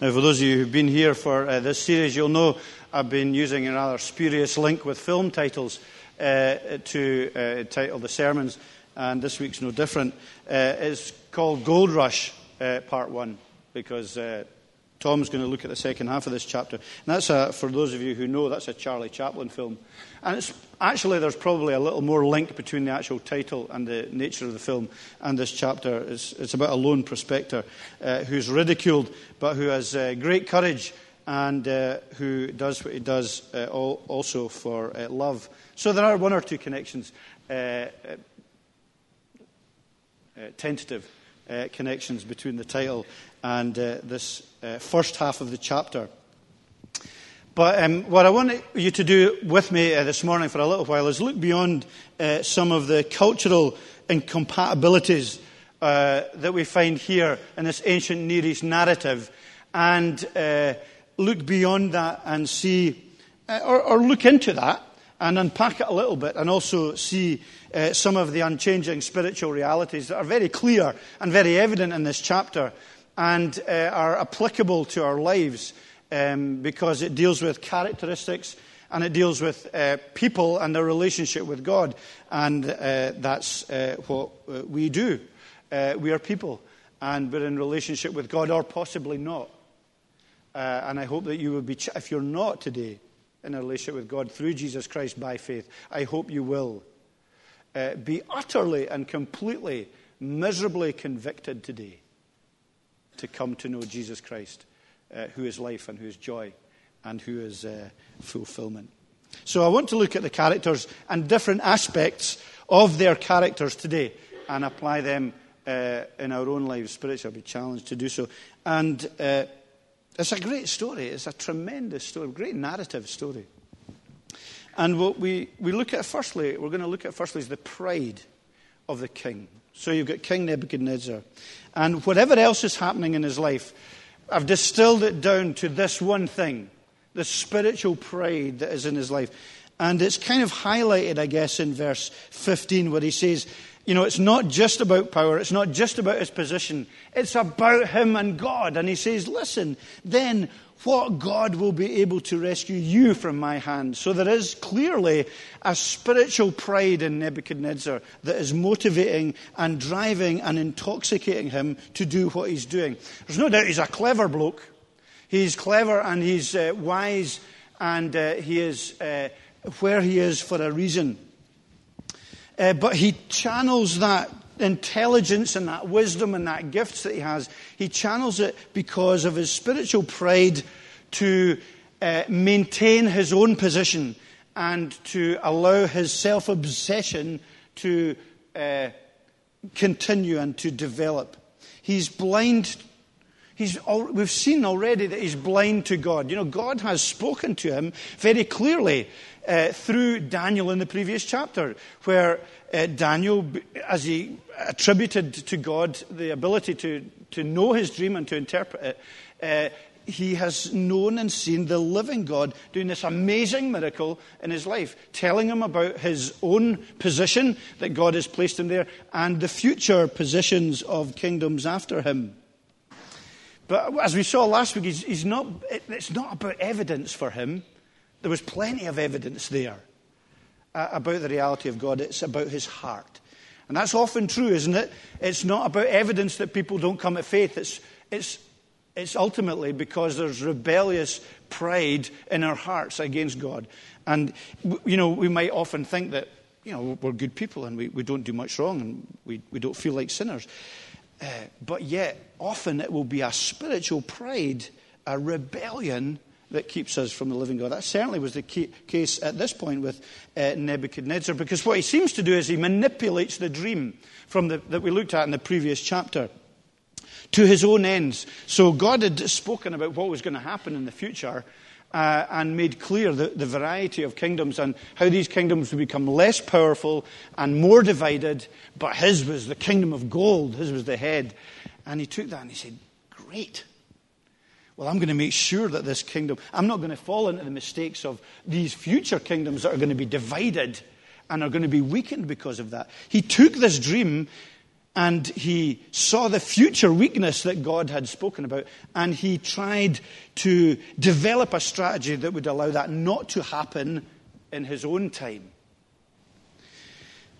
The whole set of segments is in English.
Now, for those of you who've been here for uh, this series, you'll know I've been using a rather spurious link with film titles uh, to uh, title the sermons, and this week's no different. Uh, it's called Gold Rush, uh, Part 1, because Tom's going to look at the second half of this chapter. And that's, a, for those of you who know, that's a Charlie Chaplin film. And it's, actually, there's probably a little more link between the actual title and the nature of the film and this chapter. It's, it's about a lone prospector uh, who's ridiculed, but who has uh, great courage and uh, who does what he does uh, also for uh, love. So there are one or two connections, uh, tentative connections between the title and this first half of the chapter. But um, what I want you to do with me uh, this morning for a little while is look beyond uh, some of the cultural incompatibilities uh, that we find here in this ancient Near East narrative and uh, look beyond that and see, uh, or, or, look into that and unpack it a little bit and also see uh, some of the unchanging spiritual realities that are very clear and very evident in this chapter and are applicable to our lives um, because it deals with characteristics and it deals with uh, people and their relationship with God. And uh, that's uh, what uh, we do. Uh, we are people and we're in relationship with God, or possibly not. Uh, and I hope that you will be, if you're not today in a relationship with God through Jesus Christ by faith, I hope you will be utterly and completely, miserably convicted today to come to know Jesus Christ uh, who is life and who is joy and who is uh, fulfillment. So I want to look at the characters and different aspects of their characters today and apply them uh, in our own lives. Spiritually, I'll be challenged to do so. And uh, it's a great story. It's a tremendous story, great narrative story. And what we, we look at firstly, we're going to look at firstly is the pride of the king. So you've got King Nebuchadnezzar. And whatever else is happening in his life, I've distilled it down to this one thing the spiritual pride that is in his life. And it's kind of highlighted, I guess, in verse 15, where he says, you know, it's not just about power, it's not just about his position, it's about him and God. And he says, listen, then what God will be able to rescue you from my hand. So there is clearly a spiritual pride in Nebuchadnezzar that is motivating and driving and intoxicating him to do what he's doing. There's no doubt he's a clever bloke. He's clever and he's uh, wise and uh, he is uh, where he is for a reason. Uh, but he channels that intelligence and that wisdom and that gifts that he has, he channels it because of his spiritual pride to uh, maintain his own position and to allow his self obsession to uh, continue and to develop. He's blind. He's, we've seen already that he's blind to God. You know, God has spoken to him very clearly uh, through Daniel in the previous chapter, where uh, Daniel, as he attributed to God the ability to, to know his dream and to interpret it, uh, he has known and seen the living God doing this amazing miracle in his life, telling him about his own position that God has placed him there and the future positions of kingdoms after him. But as we saw last week, he's, he's not, it's not about evidence for him. There was plenty of evidence there uh, about the reality of God, it's about his heart. And that's often true, isn't it? It's not about evidence that people don't come to faith. It's, it's, it's ultimately because there's rebellious pride in our hearts against God. And, you know, we might often think that, you know, we're good people and we, we don't do much wrong and we, we don't feel like sinners. Uh, but yet, often it will be a spiritual pride, a rebellion that keeps us from the living God. That certainly was the case at this point with uh, Nebuchadnezzar, because what he seems to do is he manipulates the dream from the, that we looked at in the previous chapter to his own ends. So God had spoken about what was going to happen in the future. Uh, and made clear the, the variety of kingdoms and how these kingdoms would become less powerful and more divided. But his was the kingdom of gold, his was the head. And he took that and he said, Great. Well, I'm going to make sure that this kingdom, I'm not going to fall into the mistakes of these future kingdoms that are going to be divided and are going to be weakened because of that. He took this dream And he saw the future weakness that God had spoken about, and he tried to develop a strategy that would allow that not to happen in his own time.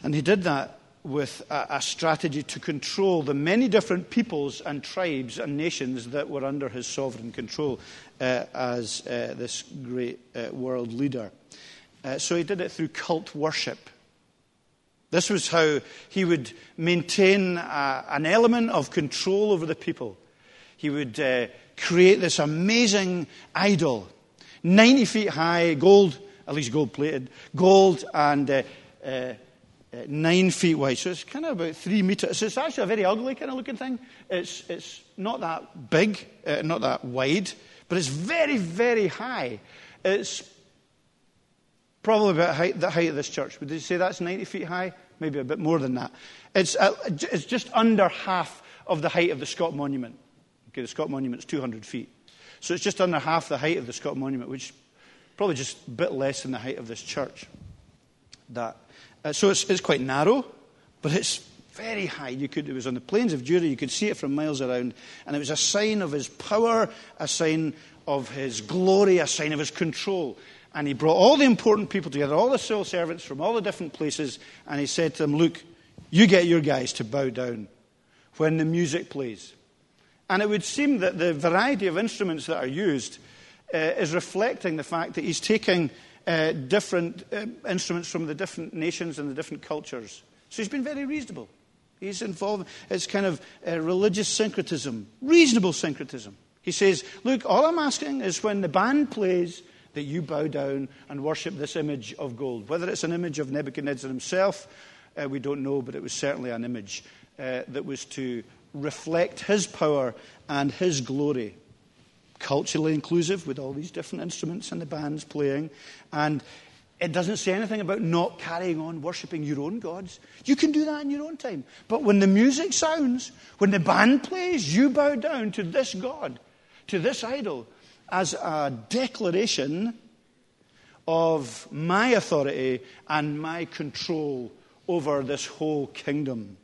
And he did that with a, a, strategy to control the many different peoples and tribes and nations that were under his sovereign control uh, as uh, this great uh, world leader. Uh, so he did it through cult worship. This was how he would maintain a, an element of control over the people. He would uh, create this amazing idol, 90 feet high, gold, at least gold plated, gold and uh, nine feet wide. So it's kind of about three meters. So it's actually a very ugly kind of looking thing. It's, it's not that big, uh, not that wide, but it's very, very high. It's probably about height, the height of this church. Would you say that's 90 feet high? Maybe a bit more than that. It's, uh, it's just under half of the height of the Scott Monument. Okay, the Scott Monument is 200 feet. So it's just under half the height of the Scott Monument, which probably just a bit less than the height of this church. That. Uh, so it's, it's quite narrow, but it's very high. You could, it was on the plains of Dura. You could see it from miles around. And it was a sign of his power, a sign of his glory, a sign of his control. And he brought all the important people together, all the civil servants from all the different places, and he said to them, Look, you get your guys to bow down when the music plays. And it would seem that the variety of instruments that are used uh, is reflecting the fact that he's taking uh, different uh, instruments from the different nations and the different cultures. So he's been very reasonable. He's involved, it's kind of uh, religious syncretism, reasonable syncretism. He says, Look, all I'm asking is when the band plays, that you bow down and worship this image of gold. Whether it's an image of Nebuchadnezzar himself, uh, we don't know, but it was certainly an image uh, that was to reflect his power and his glory. Culturally inclusive, with all these different instruments and the bands playing. And it doesn't say anything about not carrying on worshipping your own gods. You can do that in your own time. But when the music sounds, when the band plays, you bow down to this God, to this idol, as a declaration of my authority and my control over this whole kingdom.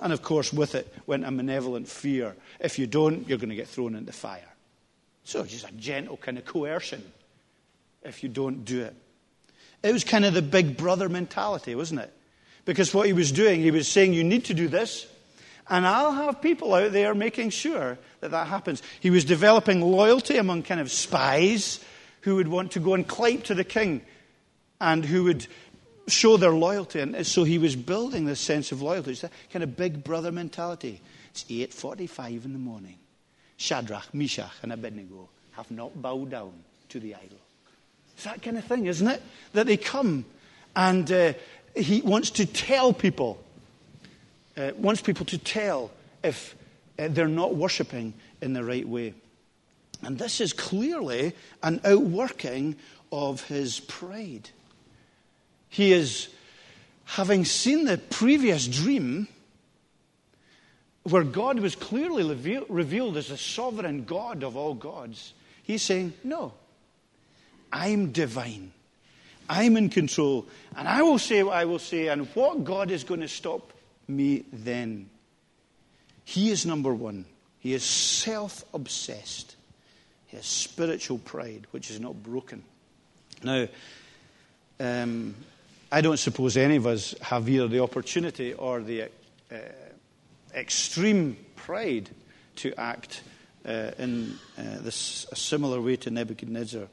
And of course, with it went a malevolent fear. If you don't, you're going to get thrown into fire. So, it's just a gentle kind of coercion if you don't do it. It was kind of the big brother mentality, wasn't it? Because what he was doing, he was saying, You need to do this, and I'll have people out there making sure that that happens. He was developing loyalty among kind of spies who would want to go and clape to the king and who would show their loyalty. And so he was building this sense of loyalty. It's that kind of big brother mentality. It's 8.45 in the morning. Shadrach, Meshach, and Abednego have not bowed down to the idol. It's that kind of thing, isn't it? That they come and uh, he wants to tell people uh, wants people to tell if uh, they're not worshipping in the right way. And this is clearly an outworking of his pride. He is, having seen the previous dream, where God was clearly revealed as the sovereign God of all gods, he's saying, No, I'm divine. I'm in control. And I will say what I will say. And what God is going to stop me then. He is number one. He is self obsessed. He has spiritual pride, which is not broken. Now, um, I don't suppose any of us have either the opportunity or the uh, extreme pride to act uh, in uh, this a similar way to Nebuchadnezzar.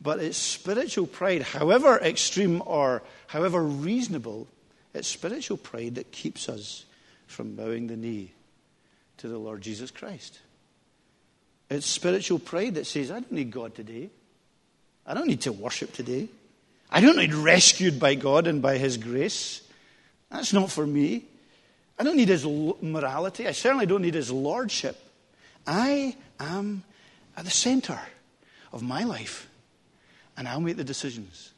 But it's spiritual pride, however extreme or however reasonable, it's spiritual pride that keeps us from bowing the knee to the Lord Jesus Christ. It's spiritual pride that says, I don't need God today. I don't need to worship today. I don't need rescued by God and by His grace. That's not for me. I don't need His morality. I certainly don't need His lordship. I am at the center of my life, and I'll make the decisions.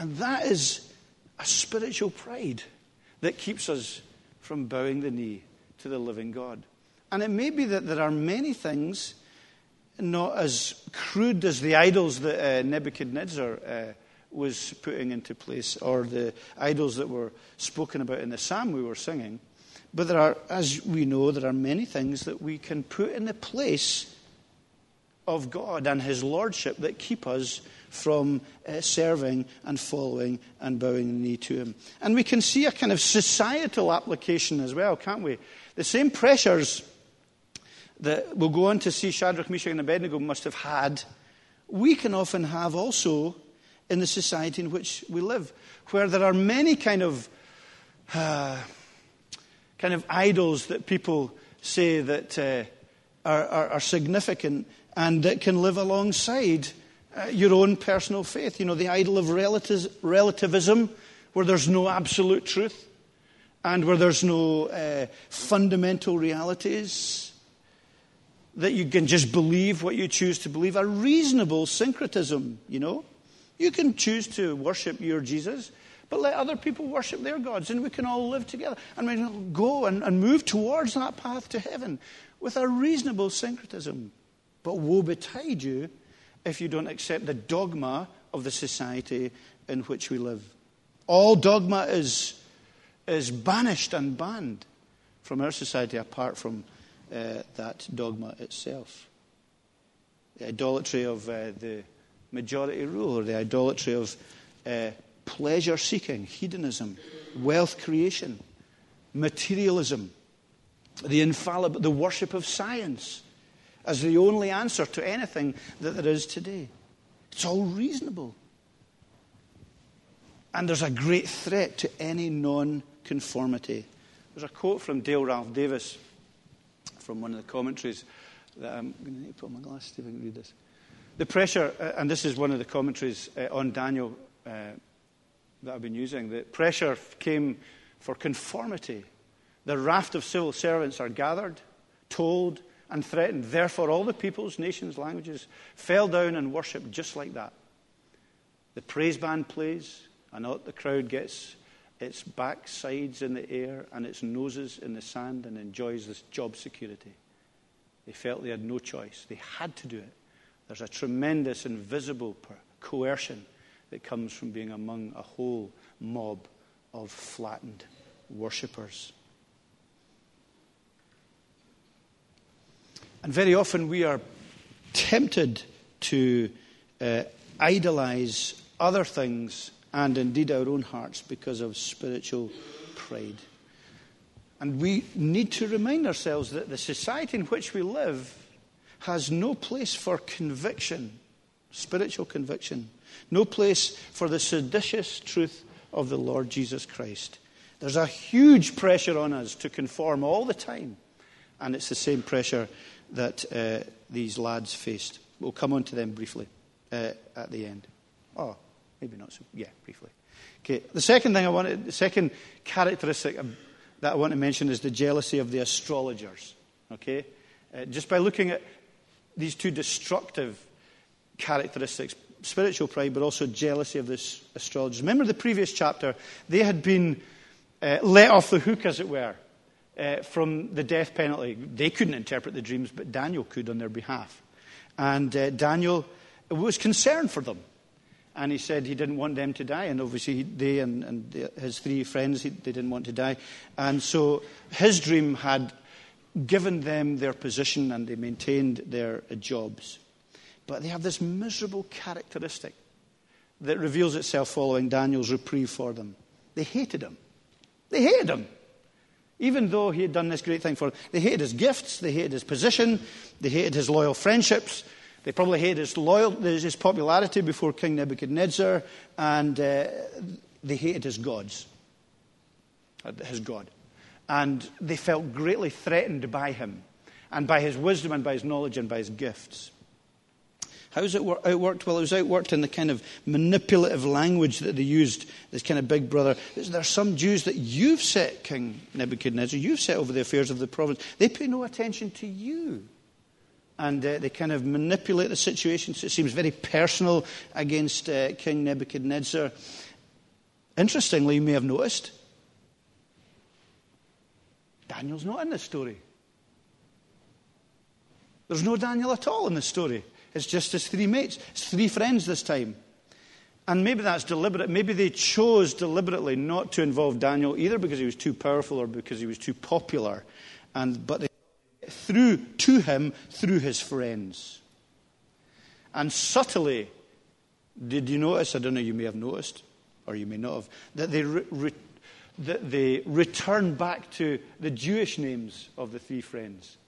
And that is a spiritual pride that keeps us from bowing the knee to the living God. And it may be that there are many things not as crude as the idols that uh, Nebuchadnezzar uh, was putting into place or the idols that were spoken about in the psalm we were singing. But there are, as we know, there are many things that we can put in the place of God and His Lordship that keep us from uh, serving and following and bowing the knee to Him. And we can see a kind of societal application as well, can't we? The same pressures that we'll go on to see Shadrach, Meshach, and Abednego must have had, we can often have also in the society in which we live, where there are many kind of uh, kind of idols that people say that uh, are, are, are, significant and that can live alongside uh, your own personal faith. You know, the idol of relativism, where there's no absolute truth and where there's no uh, fundamental realities that you can just believe what you choose to believe. A reasonable syncretism, you know. You can choose to worship your Jesus, but let other people worship their gods, and we can all live together. And we can go and, and move towards that path to heaven with a reasonable syncretism. But woe betide you if you don't accept the dogma of the society in which we live. All dogma is, is banished and banned from our society apart from uh, that dogma itself. The idolatry of uh, the majority rule, or the idolatry of uh, pleasure seeking, hedonism, wealth creation, materialism, the infallible, the worship of science as the only answer to anything that there is today. It's all reasonable. And there's a great threat to any non conformity. There's a quote from Dale Ralph Davis from one of the commentaries that I'm going to need to put on my glasses see if I can read this. The pressure, uh, and this is one of the commentaries uh, on Daniel uh, that I've been using, the pressure came for conformity. The raft of civil servants are gathered, told, and threatened. Therefore, all the peoples, nations, languages fell down and worshipped just like that. The praise band plays, and out the crowd gets its backsides in the air and its noses in the sand and enjoys this job security. They felt they had no choice. They had to do it. There's a tremendous invisible coercion that comes from being among a whole mob of flattened worshippers. And very often we are tempted to uh, idolize other things and indeed our own hearts because of spiritual pride. And we need to remind ourselves that the society in which we live has no place for conviction, spiritual conviction, no place for the seditious truth of the Lord Jesus Christ. There's a huge pressure on us to conform all the time, and it's the same pressure that uh, these lads faced. We'll come on to them briefly uh, at the end. Oh, maybe not so. Yeah, briefly. Okay. The second thing I wanted, the second characteristic that I want to mention is the jealousy of the astrologers. Okay, uh, just by looking at these two destructive characteristics, spiritual pride, but also jealousy of the astrologers. Remember the previous chapter? They had been uh, let off the hook, as it were uh, from the death penalty. They couldn't interpret the dreams, but Daniel could on their behalf. And uh, Daniel was concerned for them. And he said he didn't want them to die. And obviously, they and, and his three friends, he, they didn't want to die. And so his dream had given them their position and they maintained their jobs. But they have this miserable characteristic that reveals itself following Daniel's reprieve for them. They hated him. They hated him even though he had done this great thing for them. They hated his gifts, they hated his position, they hated his loyal friendships, they probably hated his, his popularity before King Nebuchadnezzar, and uh, they hated his gods, uh, his God. And they felt greatly threatened by him, and by his wisdom, and by his knowledge, and by his gifts. How's it outworked? Well, it was outworked in the kind of manipulative language that they used, this kind of big brother. There are some Jews that you've set, King Nebuchadnezzar, you've set over the affairs of the province. They pay no attention to you. And uh, they kind of manipulate the situation so it seems very personal against uh, King Nebuchadnezzar. Interestingly, you may have noticed, Daniel's not in this story. There's no Daniel at all in this story. It's just his three mates, his three friends this time. And maybe that's deliberate. Maybe they chose deliberately not to involve Daniel either because he was too powerful or because he was too popular. And, but they through to him through his friends. And subtly, did you notice? I don't know, you may have noticed, or you may not have, that they, re- re- that they return back to the Jewish names of the three friends.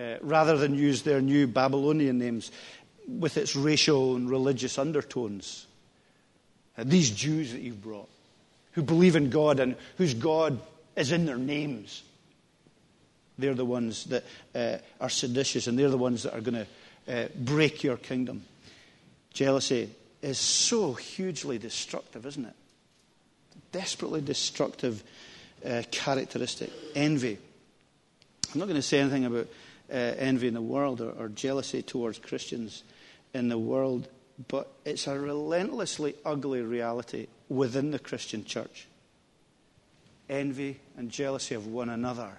Uh, rather than use their new Babylonian names with its racial and religious undertones. Uh, these Jews that you've brought, who believe in God and whose God is in their names, they're the ones that uh, are seditious and they're the ones that are going to uh, break your kingdom. Jealousy is so hugely destructive, isn't it? Desperately destructive uh, characteristic. Envy. I'm not going to say anything about uh, envy in the world or, or jealousy towards Christians in the world, but it's a relentlessly ugly reality within the Christian church. Envy and jealousy of one another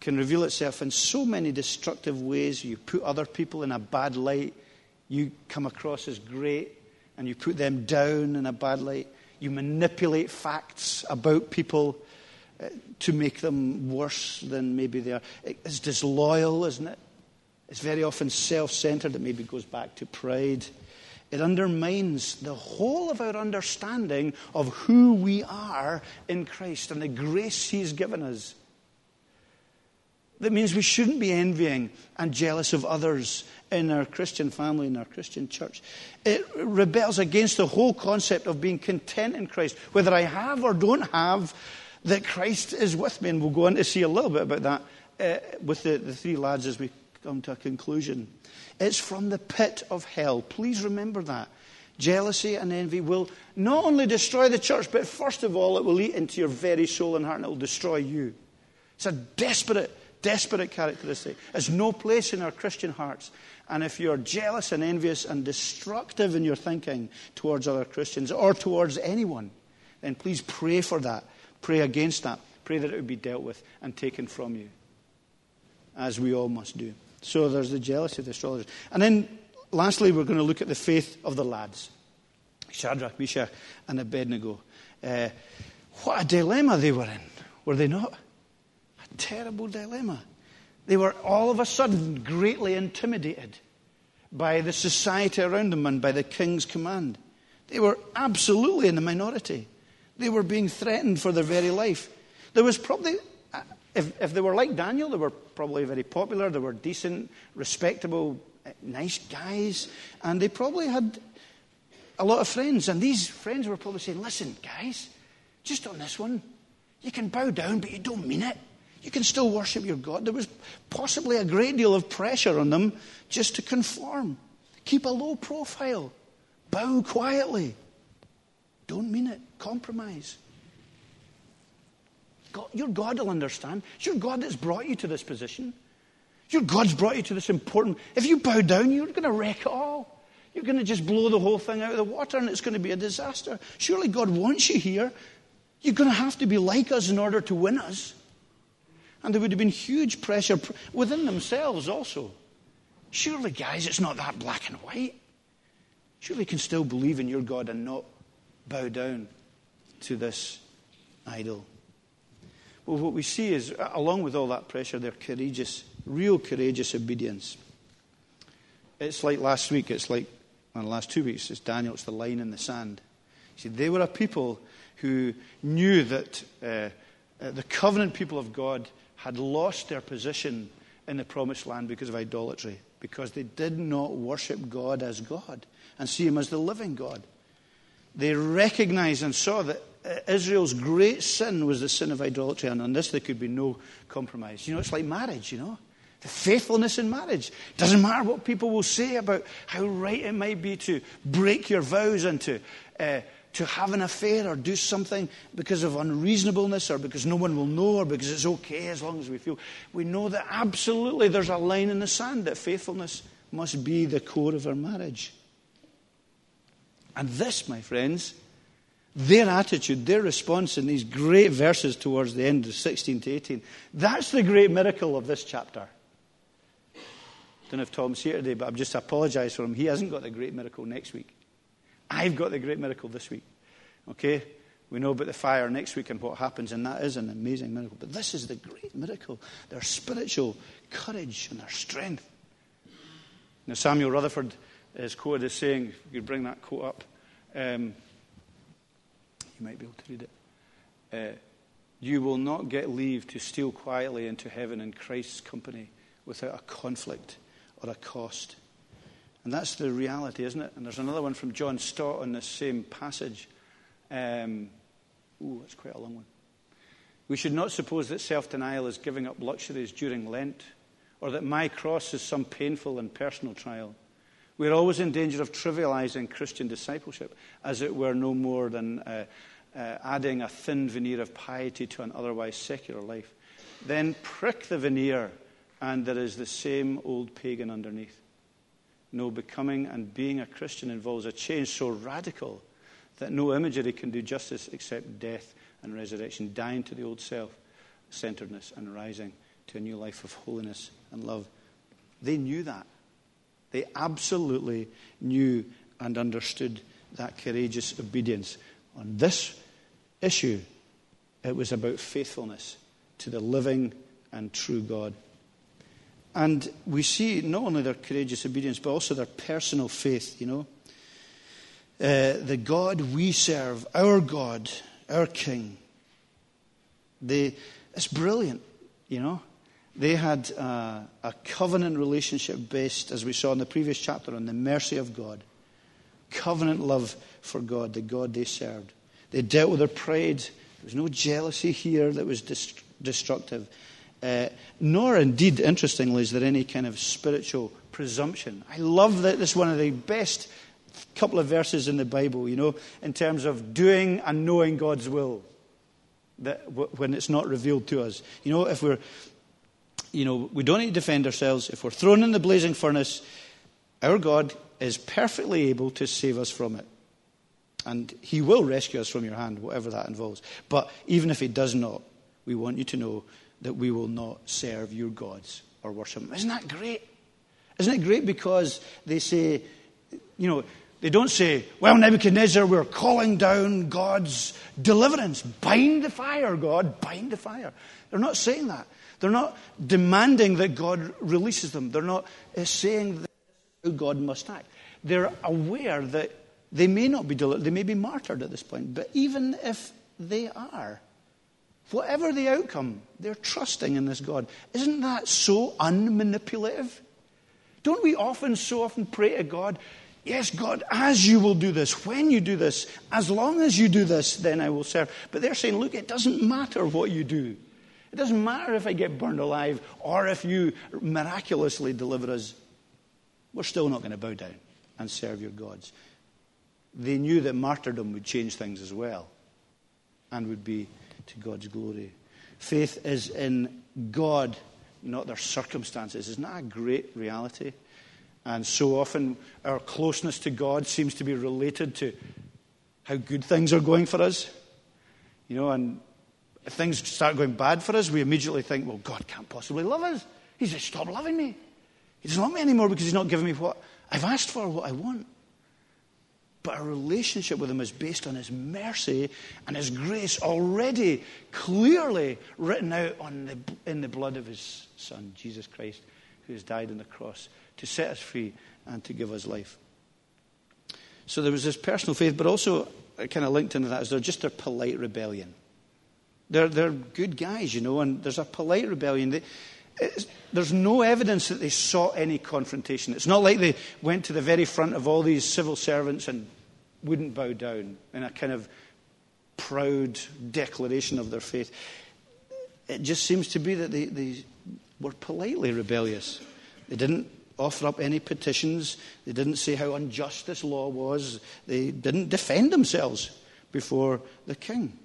can reveal itself in so many destructive ways. You put other people in a bad light, you come across as great, and you put them down in a bad light. You manipulate facts about people to make them worse than maybe they are. It's disloyal, isn't it? It's very often self centered. It maybe goes back to pride. It undermines the whole of our understanding of who we are in Christ and the grace He's given us. That means we shouldn't be envying and jealous of others in our Christian family, in our Christian church. It rebels against the whole concept of being content in Christ, whether I have or don't have, that Christ is with me. And we'll go on to see a little bit about that uh, with the, the three lads as we come to a conclusion. It's from the pit of hell. Please remember that. Jealousy and envy will not only destroy the church, but first of all, it will eat into your very soul and heart and it will destroy you. It's a desperate desperate characteristic. There's no place in our Christian hearts. And if you're jealous and envious and destructive in your thinking towards other Christians or towards anyone, then please pray for that. Pray against that. Pray that it would be dealt with and taken from you, as we all must do. So there's the jealousy of the astrologers. And then lastly, we're going to look at the faith of the lads Shadrach, Meshach, and Abednego. Uh, what a dilemma they were in, were they not? A terrible dilemma. They were all of a sudden greatly intimidated by the society around them and by the king's command. They were absolutely in the minority. They were being threatened for their very life. There was probably, if, if they were like Daniel, they were probably very popular. They were decent, respectable, nice guys. And they probably had a lot of friends. And these friends were probably saying, listen, guys, just on this one, you can bow down, but you don't mean it. You can still worship your God. There was possibly a great deal of pressure on them just to conform. Keep a low profile. Bow quietly. Don't mean it. Compromise. God, your God will understand. It's your God that's brought you to this position. Your God's brought you to this important. If you bow down, you're going to wreck it all. You're going to just blow the whole thing out of the water and it's going to be a disaster. Surely God wants you here. You're going to have to be like us in order to win us. And there would have been huge pressure within themselves also. Surely, guys, it's not that black and white. Surely you can still believe in your God and not bow down to this idol. Well, what we see is, along with all that pressure, their courageous, real courageous obedience. It's like last week, it's like, well, the last two weeks, it's Daniel, it's the line in the sand. See, they were a people who knew that uh, the covenant people of God had lost their position in the promised land because of idolatry, because they did not worship God as God and see Him as the living God. They recognized and saw that uh, Israel's great sin was the sin of idolatry, and on this there could be no compromise. You know, it's like marriage, you know. The faithfulness in marriage. Doesn't matter what people will say about how right it might be to break your vows and to uh, to have an affair or do something because of unreasonableness or because no one will know or because it's okay as long as we feel. We know that absolutely there's a line in the sand that faithfulness must be the core of our marriage. And this, my friends, their attitude, their response in these great verses towards the end of 16 to 18, that's the great miracle of this chapter. I don't know if Tom's here today, but I'm just apologized for him. He hasn't got the great miracle next week. I've got the great miracle this week. Okay? We know about the fire next week and what happens, and that is an amazing miracle. But this is the great miracle their spiritual courage and their strength. Now, Samuel Rutherford is quoted is saying, if you could bring that quote up, um, you might be able to read it. Uh, you will not get leave to steal quietly into heaven in Christ's company without a conflict or a cost. And that's the reality, isn't it? And there's another one from John Stott on this same passage. Um, ooh, that's quite a long one. We should not suppose that self denial is giving up luxuries during Lent, or that my cross is some painful and personal trial. We're always in danger of trivializing Christian discipleship as it were no more than uh, uh, adding a thin veneer of piety to an otherwise secular life. Then prick the veneer, and there is the same old pagan underneath. No, becoming and being a Christian involves a change so radical that no imagery can do justice except death and resurrection, dying to the old self centeredness and rising to a new life of holiness and love. They knew that. They absolutely knew and understood that courageous obedience. On this issue, it was about faithfulness to the living and true God. And we see not only their courageous obedience, but also their personal faith, you know. Uh, the God we serve, our God, our King, they, it's brilliant, you know. They had uh, a covenant relationship based, as we saw in the previous chapter, on the mercy of God. Covenant love for God, the God they served. They dealt with their pride. There was no jealousy here that was destructive. Uh, nor, indeed, interestingly, is there any kind of spiritual presumption. I love that this is one of the best couple of verses in the Bible, you know, in terms of doing and knowing God's will that when it's not revealed to us. You know, if we're, you know, we don't need to defend ourselves. If we're thrown in the blazing furnace, our God is perfectly able to save us from it. And he will rescue us from your hand, whatever that involves. But even if he does not, we want you to know that we will not serve your gods or worship them. Isn't that great? Isn't it great because they say, you know, they don't say, well, Nebuchadnezzar, we're calling down God's deliverance. Bind the fire, God, bind the fire. They're not saying that. They're not demanding that God releases them. They're not uh, saying that God must act. They're aware that they may not be delivered, they may be martyred at this point, but even if they are, whatever the outcome, they're trusting in this God. Isn't that so unmanipulative? Don't we often, so often pray to God, Yes, God, as you will do this, when you do this, as long as you do this, then I will serve. But they're saying, look, it doesn't matter what you do. It doesn't matter if I get burned alive or if you miraculously deliver us. We're still not going to bow down and serve your gods they knew that martyrdom would change things as well and would be to God's glory. Faith is in God, not their circumstances. Isn't that a great reality? And so often our closeness to God seems to be related to how good things are going for us. You know, and if things start going bad for us, we immediately think, well, God can't possibly love us. He's just stopped loving me. He doesn't love me anymore because he's not giving me what I've asked for, what I want. But our relationship with Him is based on His mercy and His grace already clearly written out the, in the blood of His Son, Jesus Christ, who has died on the cross to set us free and to give us life. So there was this personal faith, but also kind of linked into that is they're just a polite rebellion. They're, they're good guys, you know, and there's a polite rebellion. They, there's no evidence that they sought any confrontation. It's not like they went to the very front of all these civil servants and wouldn't bow down in a kind of proud declaration of their faith. It just seems to be that they, they were politely rebellious. They didn't offer up any petitions, they didn't say how unjust this law was, they didn't defend themselves before the king.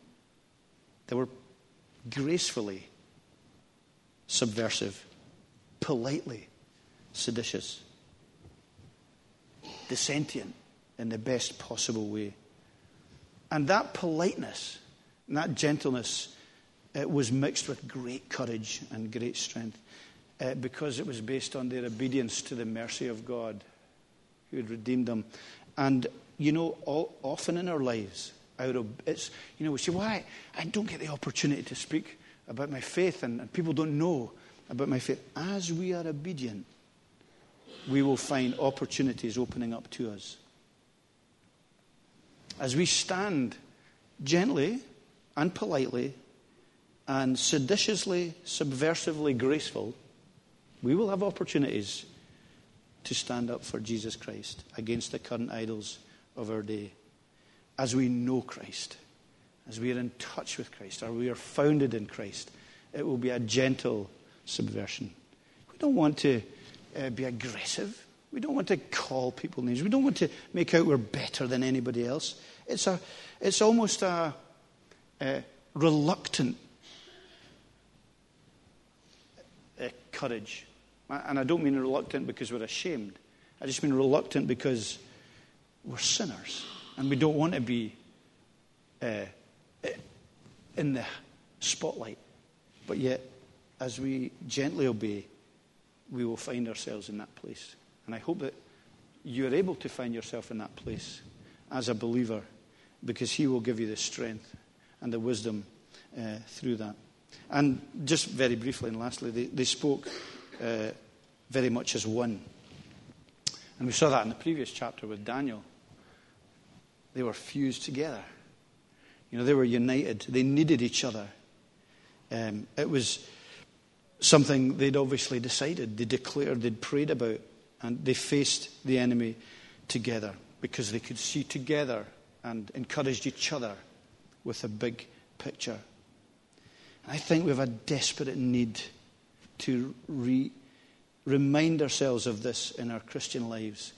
They were gracefully subversive, politely seditious, dissentient in the best possible way. And that politeness and that gentleness it was mixed with great courage and great strength uh, because it was based on their obedience to the mercy of God who had redeemed them. And you know, all, often in our lives, it's, you know, we say, why? I don't get the opportunity to speak about my faith, and, and people don't know about my faith. As we are obedient, we will find opportunities opening up to us. As we stand gently and politely and seditiously, subversively graceful, we will have opportunities to stand up for Jesus Christ against the current idols of our day. As we know Christ, as we are in touch with Christ, or we are founded in Christ, it will be a gentle subversion. We don't want to uh, be aggressive. We don't want to call people names. We don't want to make out we're better than anybody else. It's, a, it's almost a, a reluctant uh, courage. And I don't mean reluctant because we're ashamed. I just mean reluctant because we're sinners and we don't want to be uh, in the spotlight. But yet, as we gently obey, we will find ourselves in that place. And I hope that you're able to find yourself in that place as a believer because He will give you the strength and the wisdom uh, through that. And just very briefly and lastly, they, they spoke uh, very much as one. And we saw that in the previous chapter with Daniel. They were fused together. You know, they were united. They needed each other. Um, it was something they'd obviously decided, they declared, they'd prayed about, and they faced the enemy together because they could see together and encouraged each other with a big picture. I think we have a desperate need to re- remind ourselves of this in our Christian lives.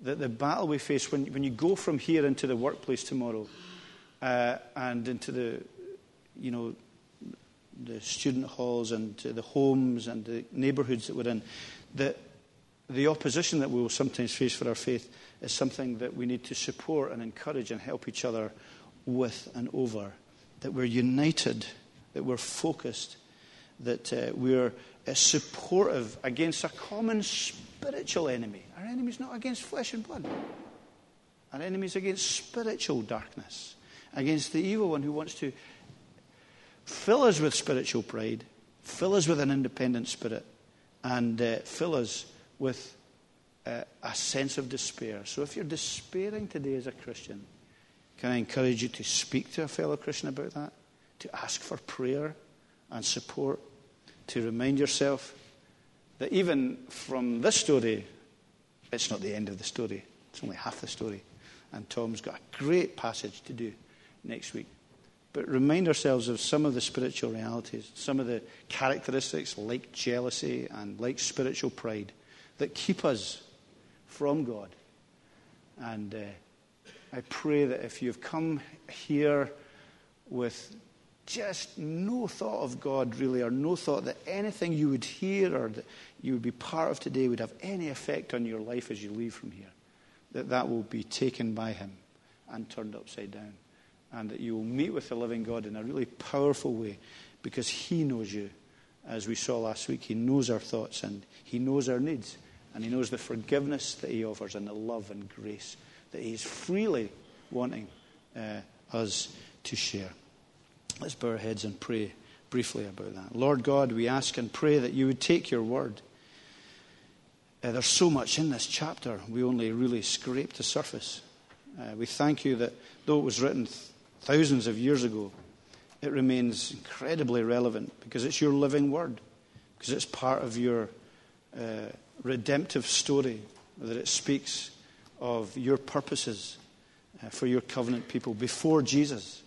That the battle we face when, when you go from here into the workplace tomorrow uh, and into the, you know, the student halls and the homes and the neighbourhoods that we're in, that the opposition that we will sometimes face for our faith is something that we need to support and encourage and help each other with and over. That we're united, that we're focused, that uh, we're uh, supportive against a common spiritual enemy. Our enemy is not against flesh and blood, our enemy is against spiritual darkness, against the evil one who wants to Fill us with spiritual pride, fill us with an independent spirit, and uh, fill us with uh, a sense of despair. So if you're despairing today as a Christian, can I encourage you to speak to a fellow Christian about that? To ask for prayer and support? To remind yourself that even from this story, it's not the end of the story, it's only half the story. And Tom's got a great passage to do next week but remind ourselves of some of the spiritual realities, some of the characteristics like jealousy and like spiritual pride that keep us from God. And uh, I pray that if you've come here with just no thought of God, really, or no thought that anything you would hear or that you would be part of today would have any effect on your life as you leave from here, that that will be taken by Him and turned upside down and that you will meet with the living God in a really powerful way because He knows you. As we saw last week, He knows our thoughts and He knows our needs. And He knows the forgiveness that He offers and the love and grace that He is freely wanting uh, us to share. Let's bow our heads and pray briefly about that. Lord God, we ask and pray that you would take your word. Uh, there's so much in this chapter, we only really scrape the surface. Uh, we thank you that though it was written thousands of years ago, it remains incredibly relevant because it's your living word, because it's part of your uh, redemptive story, that it speaks of your purposes uh, for your covenant people before Jesus,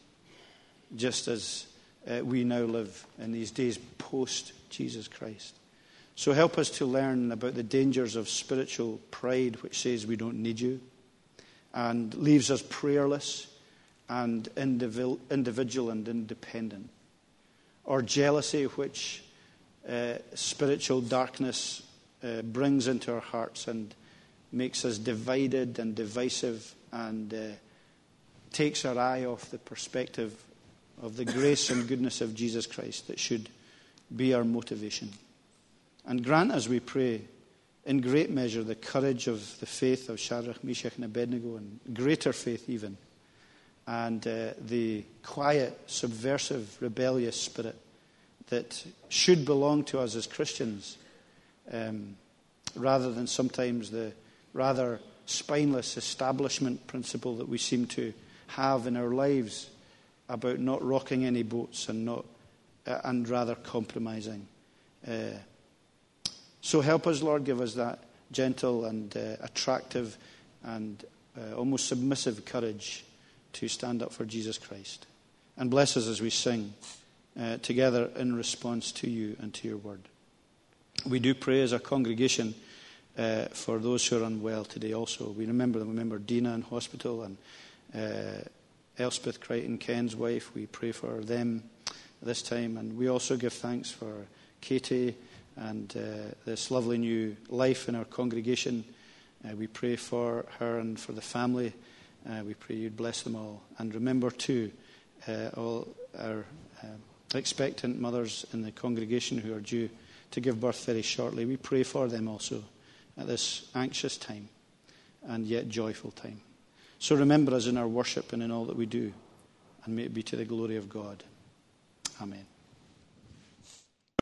just as uh, we now live in these days post Jesus Christ. So help us to learn about the dangers of spiritual pride, which says we don't need you, and leaves us prayerless and individual and independent, or jealousy, which uh, spiritual darkness uh, brings into our hearts and makes us divided and divisive and uh, takes our eye off the perspective of the grace and goodness of Jesus Christ that should be our motivation. And grant as we pray, in great measure the courage of the faith of Shadrach, Meshach, and Abednego, and greater faith even, and uh, the quiet, subversive, rebellious spirit that should belong to us as Christians, um, rather than sometimes the rather spineless establishment principle that we seem to have in our lives about not rocking any boats and not uh, and rather compromising. Uh, so help us, Lord, give us that gentle and uh, attractive and uh, almost submissive courage to stand up for Jesus Christ. And bless us as we sing uh, together in response to you and to your word. We do pray as a congregation uh, for those who are unwell today also. We remember them. We Remember Dina in hospital and uh, Elspeth Crichton, Ken's wife. We pray for them this time. And we also give thanks for Katie and uh, this lovely new life in our congregation. Uh, we pray for her and for the family. Uh, we pray you'd bless them all. And remember, too, uh, all our uh, expectant mothers in the congregation who are due to give birth very shortly. We pray for them also at this anxious time and yet joyful time. So remember us in our worship and in all that we do, and may it be to the glory of God. Amen.